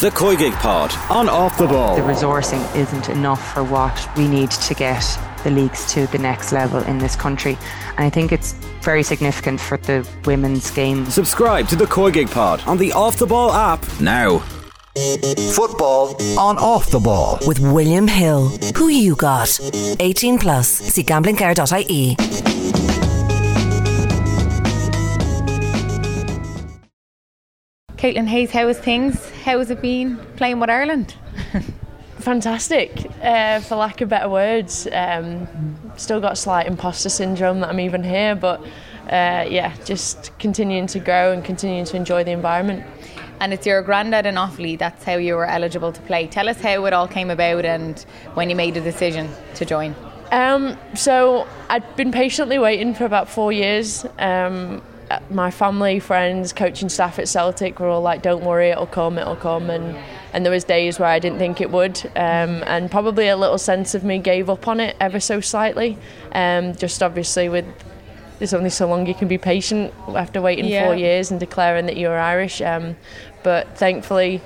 The Koigig Pod on Off the Ball. The resourcing isn't enough for what we need to get the leagues to the next level in this country. And I think it's very significant for the women's game. Subscribe to the Koigig Pod on the Off the Ball app now. Football on Off the Ball. with William Hill. Who you got? 18 plus. See gamblingcare.ie. Caitlin Hayes, how is things? How has it been playing with Ireland? fantastic, uh, for lack of better words. Um, still got slight imposter syndrome that I'm even here, but uh, yeah, just continuing to grow and continuing to enjoy the environment. And it's your granddad in Offaly, that's how you were eligible to play. Tell us how it all came about and when you made the decision to join. Um, so I'd been patiently waiting for about four years. Um, my family, friends, coaching staff at Celtic were all like, "Don't worry, it'll come, it'll come," and and there was days where I didn't think it would, um, and probably a little sense of me gave up on it ever so slightly. Um, just obviously with there's only so long you can be patient after waiting Yeah. four years and declaring that you're Irish. Um, but thankfully,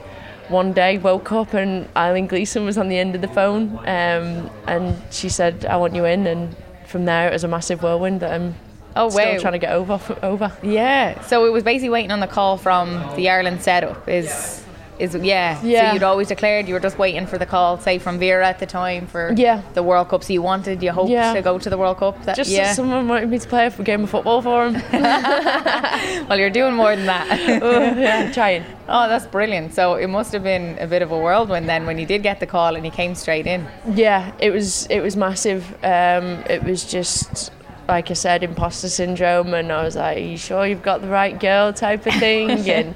one day woke up and Eileen Gleeson was on the end of the phone, um, and she said, "I want you in." And from there, it was a massive whirlwind that I'm Oh, still wow. trying to get over. Over. Yeah. So it was basically waiting on the call from the Ireland setup. Is is yeah. yeah. So you'd always declared you were just waiting for the call, say from Vera at the time for Yeah. the World Cup. So you wanted, you hoped Yeah. to go to the World Cup. That, Just yeah. someone wanted me to play a game of football for him. well, you're doing more than that. oh, yeah, trying. Oh, that's brilliant. So it must have been a bit of a whirlwind then when you did get the call and you came straight in. Yeah, it was it was massive. Um, it was just like I said, imposter syndrome, and I was like, "Are you sure you've got the right girl?" type of thing, and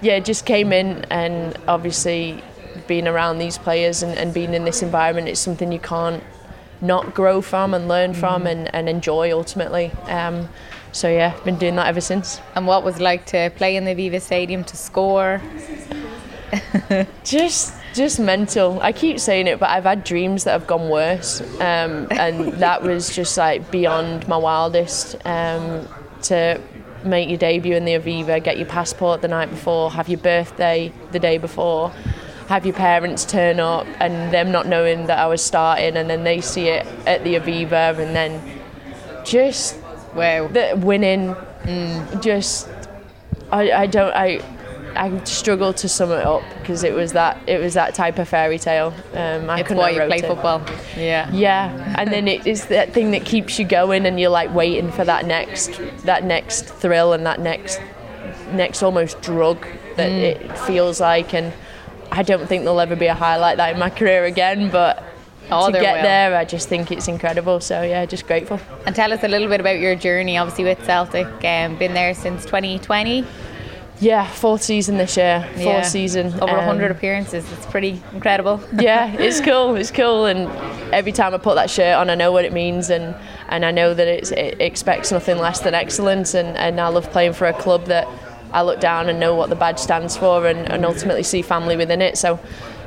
yeah, just came in, and obviously being around these players and, and being in this environment, it's something you can't not grow from and learn from and, and enjoy ultimately. Um, so yeah, been doing that ever since. And what was it like to play in the Aviva Stadium to score? Just just mental. I keep saying it, but I've had dreams that have gone worse, um, and that was just like beyond my wildest. Um, to make your debut in the Aviva, get your passport the night before, have your birthday the day before, have your parents turn up, and them not knowing that I was starting, and then they see it at the Aviva, and then just Wow. the winning. Just I, I don't I. I struggle to sum it up because it was that it was that type of fairy tale. Um, I It's couldn't why you play it. football. Yeah. Yeah, and then it is that thing that keeps you going, and you're like waiting for that next that next thrill and that next next almost drug that Mm. it feels like. And I don't think there'll ever be a high like that in my career again, but. Oh, to there get will. there, I just think it's incredible. So yeah, just grateful. And tell us a little bit about your journey, obviously with Celtic. Um, been there since 2020. Yeah, fourth season this year. Fourth Yeah. season. Over um, 100 appearances. It's pretty incredible. yeah, it's cool. It's cool, and every time I put that shirt on, I know what it means, and, and I know that it's, it expects nothing less than excellence. And, and I love playing for a club that I look down and know what the badge stands for, and, and ultimately see family within it. So,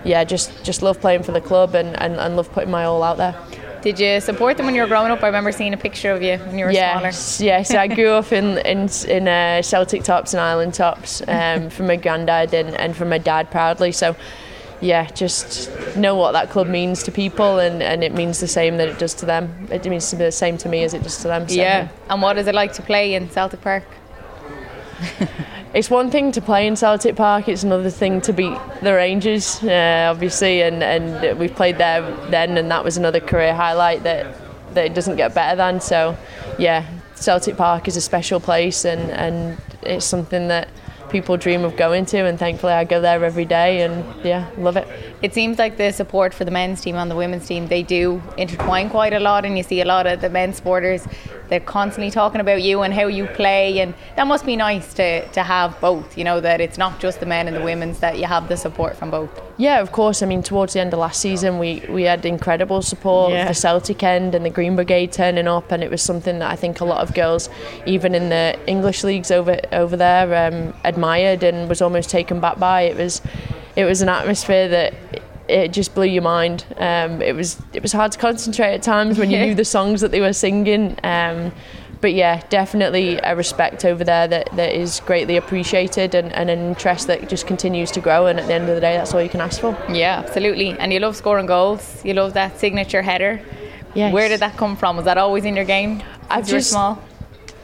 yeah, just just love playing for the club and, and, and love putting my all out there. Did you support them when you were growing up? I remember seeing a picture of you when you were Yes, smaller. yes. I grew up in in, in uh, Celtic tops and Ireland tops um, from my granddad and, and from my dad proudly. So, yeah, just know what that club means to people, and, and it means the same that it does to them. It means the same to me as it does to them. So, Yeah. And what is it like to play in Celtic Park? It's one thing to play in Celtic Park, it's another thing to beat the Rangers, uh, obviously, and, and we've played there then, and that was another career highlight that, that it doesn't get better than. So, yeah, Celtic Park is a special place, and, and it's something that people dream of going to, and thankfully I go there every day, and yeah, love it. It seems like the support for the men's team and the women's team, they do intertwine quite a lot, and you see a lot of the men's supporters, they're constantly talking about you and how you play, and that must be nice to, to have both, you know, that it's not just the men and the women's, that you have the support from both. Yeah, of course. I mean, towards the end of last season, we, we had incredible support Yeah. of the Celtic end and the Green Brigade turning up, and it was something that I think a lot of girls, even in the English leagues over over there, um, admired and was almost taken back by. It was it was an atmosphere that it just blew your mind. Um, it was it was hard to concentrate at times when you knew the songs that they were singing. Um, but yeah, definitely a respect over there that, that is greatly appreciated and, and an interest that just continues to grow. And at the end of the day, that's all you can ask for. Yeah, absolutely. And you love scoring goals. You love that signature header. Yes. Where did that come from? Was that always in your game? I've since you were just- small.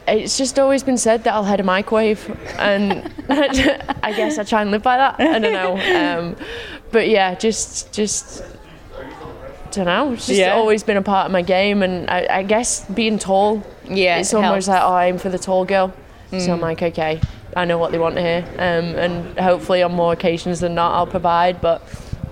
It's just always been said that I'll head a microwave, and I guess I try and live by that. I don't know, um, but yeah, just just don't know. It's just Yeah. always been a part of my game, and I, I guess being tall. Yeah, it's it almost helps. Mm. like oh, I aim for the tall girl. So I'm like, okay, I know what they want to hear, um, and hopefully on more occasions than not, I'll provide. But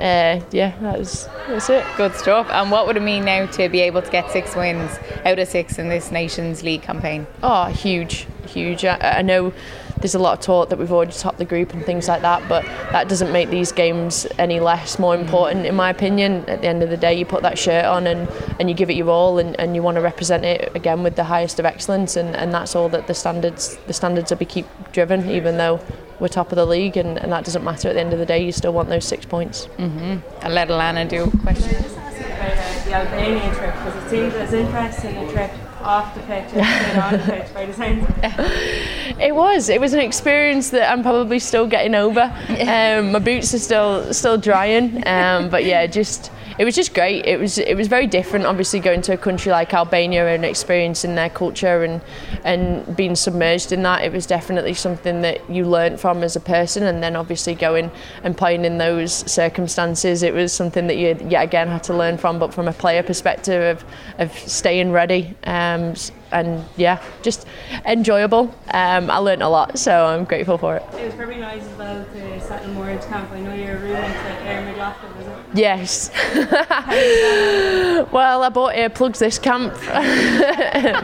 uh, yeah, that's that's it. Good stuff. And what would it mean now to be able to get six wins out of six in this Nations League campaign? Oh, huge, huge. I, I know there's a lot of talk that we've already topped the group and things like that, but that doesn't make these games any less more important, in my opinion. At the end of the day, you put that shirt on and, and you give it your all, and, and you want to represent it again with the highest of excellence, and, and that's all that the standards the standards will be keep driven, even though we're top of the league, and, and that doesn't matter. At the end of the day, you still want those six points. I'll let Alana do a question. just ask you about uh, the Albanian trip because it seems as interesting a trip off the pitch as it on the pitch by the sounds it. It was. It was an experience that I'm probably still getting over. Um, my boots are still still drying, um, but yeah, just it was just great. It was it was very different. Obviously, going to a country like Albania and experiencing their culture and and being submerged in that. It was definitely something that you learnt from as a person, and then obviously going and playing in those circumstances. It was something that you yet again had to learn from, but from a player perspective of of staying ready. Um, and yeah, just enjoyable. Um, I learnt a lot, so I'm grateful for it. It was probably nice as well to settle more into camp. I know you're a roommate to Erin McLaughlin, was it? Yes. well, I bought earplugs this camp,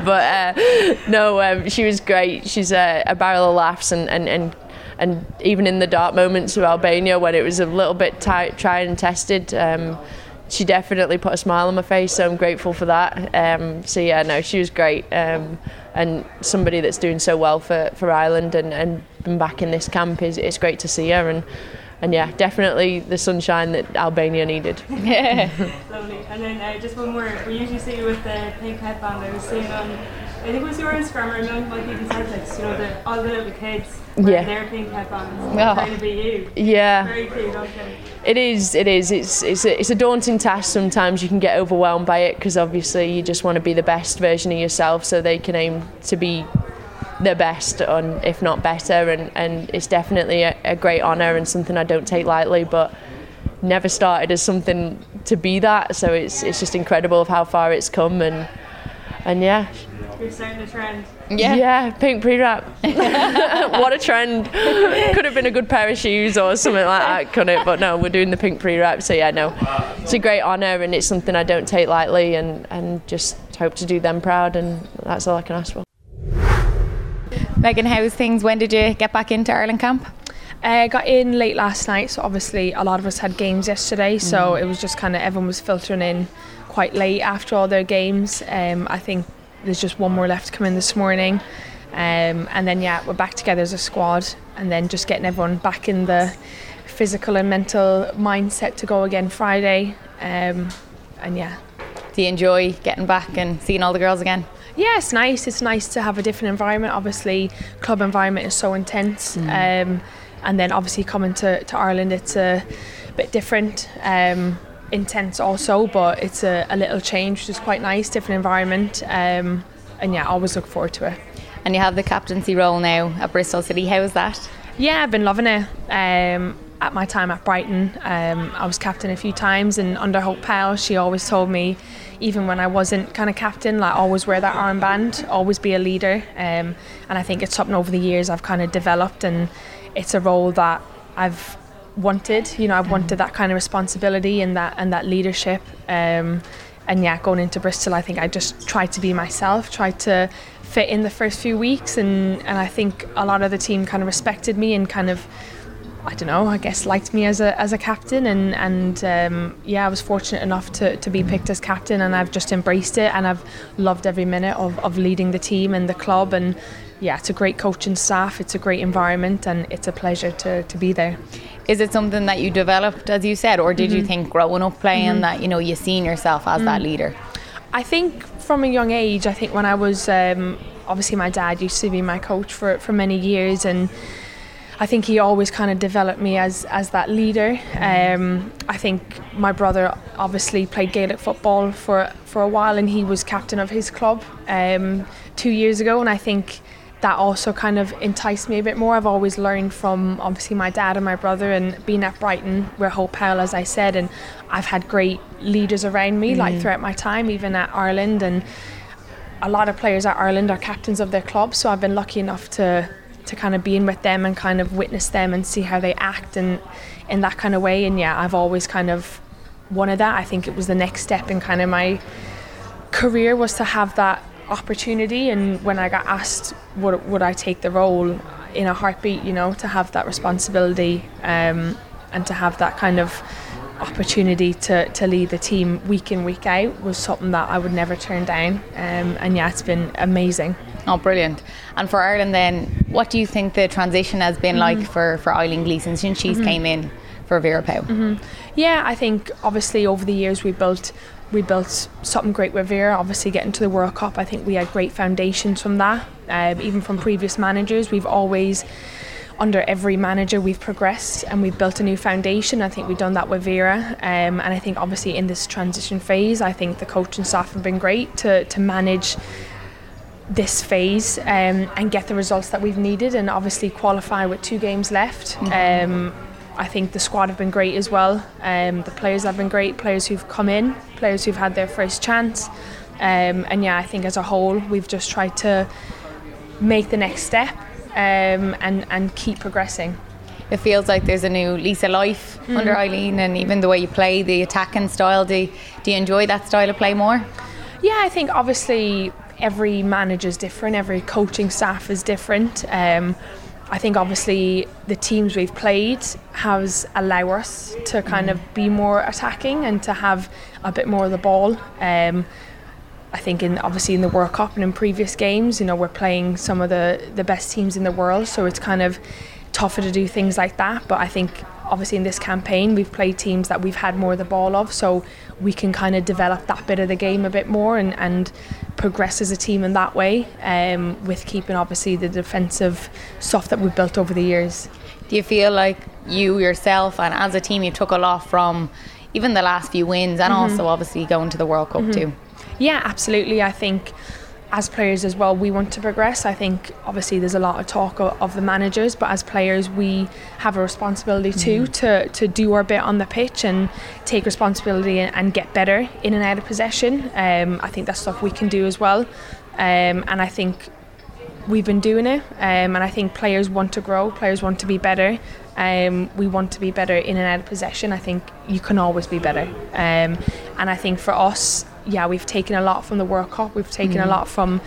but uh, no, um, she was great. She's a, a barrel of laughs, and, and, and and even in the dark moments of Albania when it was a little bit tight, tried and tested. Um, she definitely put a smile on my face, so I'm grateful for that. Um, so yeah, no, she was great, um, and somebody that's doing so well for, for Ireland and, and been back in this camp is it's great to see her and and yeah, definitely the sunshine that Albania needed. Lovely. And then uh, just one more. We usually see you with the pink headband. I was seeing on, I think it was your Instagram or maybe might even Celtics, you know, the, all the little kids Yeah. their pink headbands. Oh. Trying to be you. Yeah, Very cute, okay. it is. It is. It's it's a, it's a daunting task. Sometimes you can get overwhelmed by it because obviously you just want to be the best version of yourself, so they can aim to be the best, on if not better. And and it's definitely a, a great honour and something I don't take lightly, but. Never started as something to be that, so it's it's just incredible of how far it's come, and and yeah, You're starting a trend. Yeah. Yeah, pink pre-wrap. what a trend. Could have been a good pair of shoes or something like that, couldn't it? But no, we're doing the pink pre-wrap. So yeah, no, it's a great honour and it's something I don't take lightly and, and just hope to do them proud and that's all I can ask for. Megan, how's things? When did you get back into Ireland camp? I uh, got in late last night, so obviously a lot of us had games yesterday, so it was just kind of everyone was filtering in quite late after all their games. Um, I think there's just one more left to come in this morning, um, and then yeah, we're back together as a squad, and then just getting everyone back in the physical and mental mindset to go again Friday, um, and yeah, Do you enjoy getting back and seeing all the girls again? yeah, it's nice. It's nice to have a different environment. Obviously, club environment is so intense, um, and then obviously coming to, to Ireland, it's a bit different, um, intense also, but it's a, a little change, which is quite nice. Different environment, um, and yeah, I always look forward to it. And you have the captaincy role now at Bristol City. How's that? Yeah, I've been loving it. Um, at my time at Brighton, um, I was captain a few times, and under Hope Powell, she always told me, even when I wasn't kind of captain, like always wear that armband, always be a leader. Um, and I think it's something over the years I've kind of developed, and it's a role that I've wanted. You know, I've wanted that kind of responsibility and that and that leadership. Um, and yeah, going into Bristol, I think I just tried to be myself, tried to fit in the first few weeks, and and I think a lot of the team kind of respected me and kind of. I don't know. I guess liked me as a as a captain, and and um, yeah, I was fortunate enough to, to be picked as captain, and I've just embraced it, and I've loved every minute of, of leading the team and the club, and yeah, it's a great coaching staff, it's a great environment, and it's a pleasure to, to be there. Is it something that you developed, as you said, or did you think growing up playing that you know you seen yourself as that leader? I think from a young age, I think when I was um, obviously my dad used to be my coach for for many years, and I think he always kind of developed me as as that leader. Um, I think my brother obviously played Gaelic football for for a while, and he was captain of his club um, two years ago, and I think that also kind of enticed me a bit more. I've always learned from obviously my dad and my brother, and being at Brighton, we're Hope Powell, as I said, and I've had great leaders around me, mm. like throughout my time, even at Ireland, and a lot of players at Ireland are captains of their clubs. So I've been lucky enough to to kind of be in with them and kind of witness them and see how they act and in that kind of way. And yeah, I've always kind of wanted that. I think it was the next step in kind of my career was to have that opportunity and when I got asked would, would I take the role in a heartbeat you know to have that responsibility um, and to have that kind of opportunity to, to lead the team week in week out was something that I would never turn down um, and yeah it's been amazing oh brilliant and for Ireland then what do you think the transition has been mm-hmm. like for, for Eileen Gleeson since she's mm-hmm. came in for Vera Pauw mm-hmm. yeah I think obviously over the years we built we built something great with Vera. Obviously, getting to the World Cup, I think we had great foundations from that. Um, even from previous managers, we've always, under every manager, we've progressed and we've built a new foundation. I think we've done that with Vera, um, and I think obviously in this transition phase, I think the coaching staff have been great to to manage this phase um, and get the results that we've needed, and obviously qualify with two games left. Mm-hmm. I think the squad have been great as well. Um, the players have been great. Players who've come in, players who've had their first chance, um, and yeah, I think as a whole we've just tried to make the next step um, and and keep progressing. It feels like there's a new lease of life mm. under Eileen, and even the way you play, the attacking style. Do do you enjoy that style of play more? Yeah, I think obviously every manager is different, every coaching staff is different. Um, I think obviously the teams we've played has allowed us to kind of be more attacking and to have a bit more of the ball. Um, I think in obviously in the World Cup and in previous games, you know, we're playing some of the the best teams in the world, so it's kind of tougher to do things like that. But I think obviously in this campaign we've played teams that we've had more of the ball of, so we can kind of develop that bit of the game a bit more and, and progress as a team in that way, um, with keeping obviously the defensive stuff that we've built over the years. Do you feel like you yourself and as a team you took a lot from even the last few wins and mm-hmm. also obviously going to the World Cup mm-hmm. too? Yeah, absolutely. I think as players as well, we want to progress. I think obviously there's a lot of talk of, of the managers, but as players, we have a responsibility too mm. to, to do our bit on the pitch and take responsibility and, and get better in and out of possession. Um, I think that's stuff we can do as well. Um, and I think we've been doing it. Um, and I think players want to grow, players want to be better. Um, we want to be better in and out of possession. I think you can always be better. Um, and I think for us, yeah, we've taken a lot from the World Cup. We've taken mm. a lot from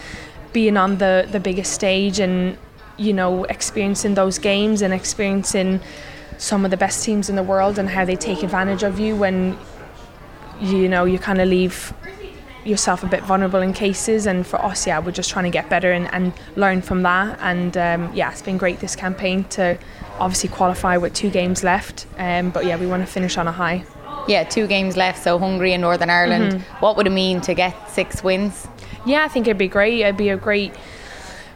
being on the the biggest stage and you know experiencing those games and experiencing some of the best teams in the world and how they take advantage of you when you know you kind of leave yourself a bit vulnerable in cases and for us yeah we're just trying to get better and, and learn from that and um, yeah it's been great this campaign to obviously qualify with two games left um, but yeah we want to finish on a high yeah, two games left, so Hungary and Northern Ireland. Mm-hmm. What would it mean to get six wins? Yeah, I think it'd be great. It'd be a great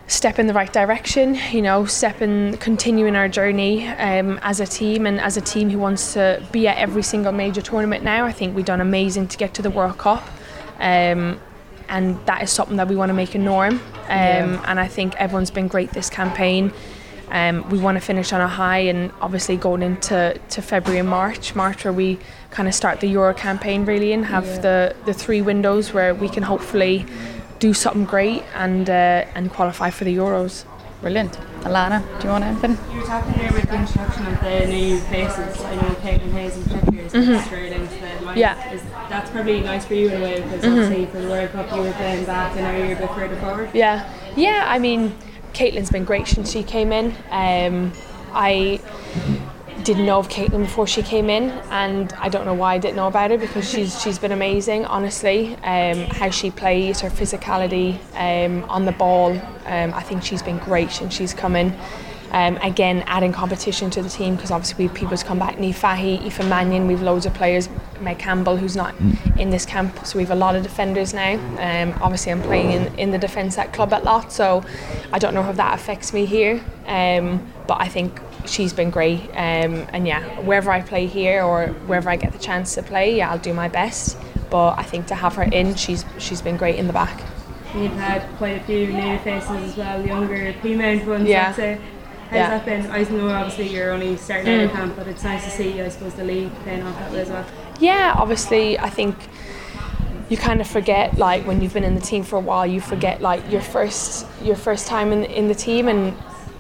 step in the right direction, you know, step in continuing our journey um, as a team and as a team who wants to be at every single major tournament now. I think we've done amazing to get to the World Cup. Um, and that is something that we want to make a norm. Um, yeah. And I think everyone's been great this campaign. Um, we want to finish on a high, and obviously going into to February and March, March where we kind of start the Euro campaign really and have yeah. the the three windows where we can hopefully do something great and uh, and qualify for the Euros. Brilliant. Alana, do you want anything? You were talking here about the introduction of the new faces. I know Caitlin Hayes in particular is mm-hmm. straight into the line. Yeah. Is, that's probably nice for you in a way because mm-hmm. obviously for the World Cup you were playing back and now you're a bit further forward. Yeah. Yeah, I mean Caitlin's been great since she came in. Um, I didn't know of Caitlin before she came in, and I don't know why I didn't know about her because she's she's been amazing. Honestly, um, how she plays, her physicality um, on the ball, um, I think she's been great since she's come in. Um, again, adding competition to the team because obviously we have people to come back. Niamh Fahey, Aoife Mannion, we've loads of players. Meg Campbell, who's not in this camp, so we've a lot of defenders now. Um, obviously, I'm playing in, in the defence at club at lot, so I don't know if that affects me here. Um, but I think she's been great. Um, and yeah, wherever I play here or wherever I get the chance to play, yeah, I'll do my best. But I think to have her in, she's she's been great in the back. You've had quite a few new faces as well, younger female ones. Yeah. How's Yeah. that been? I know obviously you're only starting out of mm. camp, but it's nice to see, I suppose, the league playing off that way as well. Yeah, obviously, I think you kind of forget like when you've been in the team for a while, you forget like your first your first time in in the team and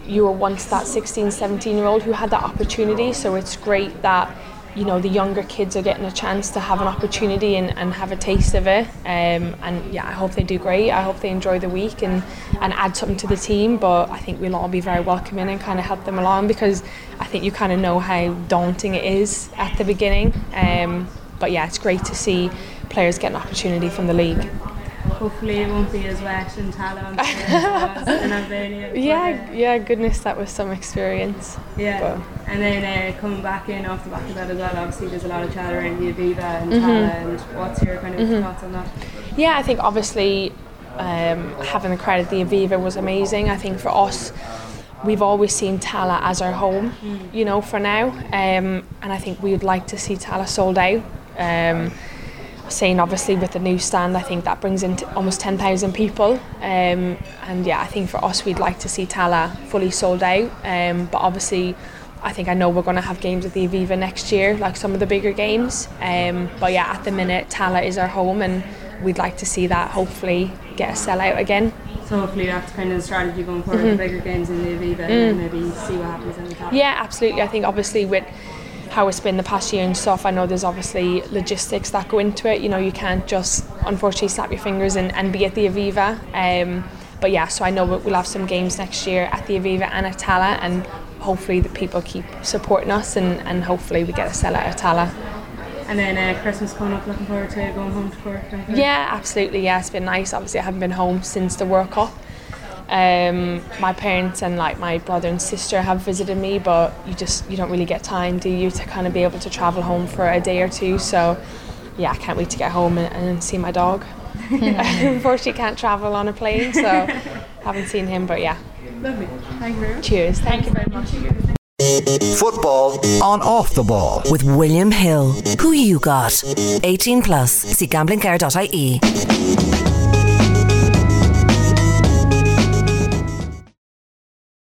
you were once that 16, 17 year old who had that opportunity. So it's great that you know the younger kids are getting a chance to have an opportunity and, and have a taste of it. Um, and yeah, I hope they do great. I hope they enjoy the week and and add something to the team. But I think we'll all be very welcoming and kind of help them along because I think you kind of know how daunting it is at the beginning. Um, but yeah, it's great to see players get an opportunity from the league. Hopefully it won't be as wet in Tallaght as in Albania. Yeah, yeah, goodness, that was some experience. Yeah, But- and then uh, coming back in off the back of that as well, obviously there's a lot of chatter around the Aviva and Mm-hmm. Tallaght, and what's your kind of thoughts on that? Yeah, I think obviously um, having the crowd at the Aviva was amazing. I think for us, we've always seen Tallaght as our home, you know, for now. Um, and I think we would like to see Tallaght sold out. Um, saying obviously with the new stand, I think that brings in t- almost 10,000 people. Um, and yeah, I think for us, we'd like to see Tallaght fully sold out. Um, but obviously, I think I know we're going to have games at the Aviva next year, like some of the bigger games. Um, but yeah, at the minute, Tallaght is our home, and we'd like to see that hopefully get a sellout again. So hopefully that's kind of the strategy going forward, the bigger games in the Aviva, and maybe see what happens in the Tallaght. Mm. Yeah, absolutely. I think obviously with how it's been the past year and stuff, I know there's obviously logistics that go into it. You know, you can't just unfortunately snap your fingers and, and be at the Aviva. Um, but yeah, so I know we'll have some games next year at the Aviva and at Tallaght, and hopefully the people keep supporting us, and, and hopefully we get a sellout at Tallaght. And then uh, Christmas coming up, looking forward to going home to Cork. Yeah, absolutely. Yeah, it's been nice. Obviously, I haven't been home since the World Cup. Um, my parents and like my brother and sister have visited me, but you just you don't really get time, do you, to kind of be able to travel home for a day or two. So, yeah, I can't wait to get home and, and see my dog. Unfortunately, can't travel on a plane, so haven't seen him. But yeah, Lovely. Thank you very much. cheers. Thank you very much. Football on off the ball. With William Hill. Who you got? 18 plus. See gamblingcare.ie.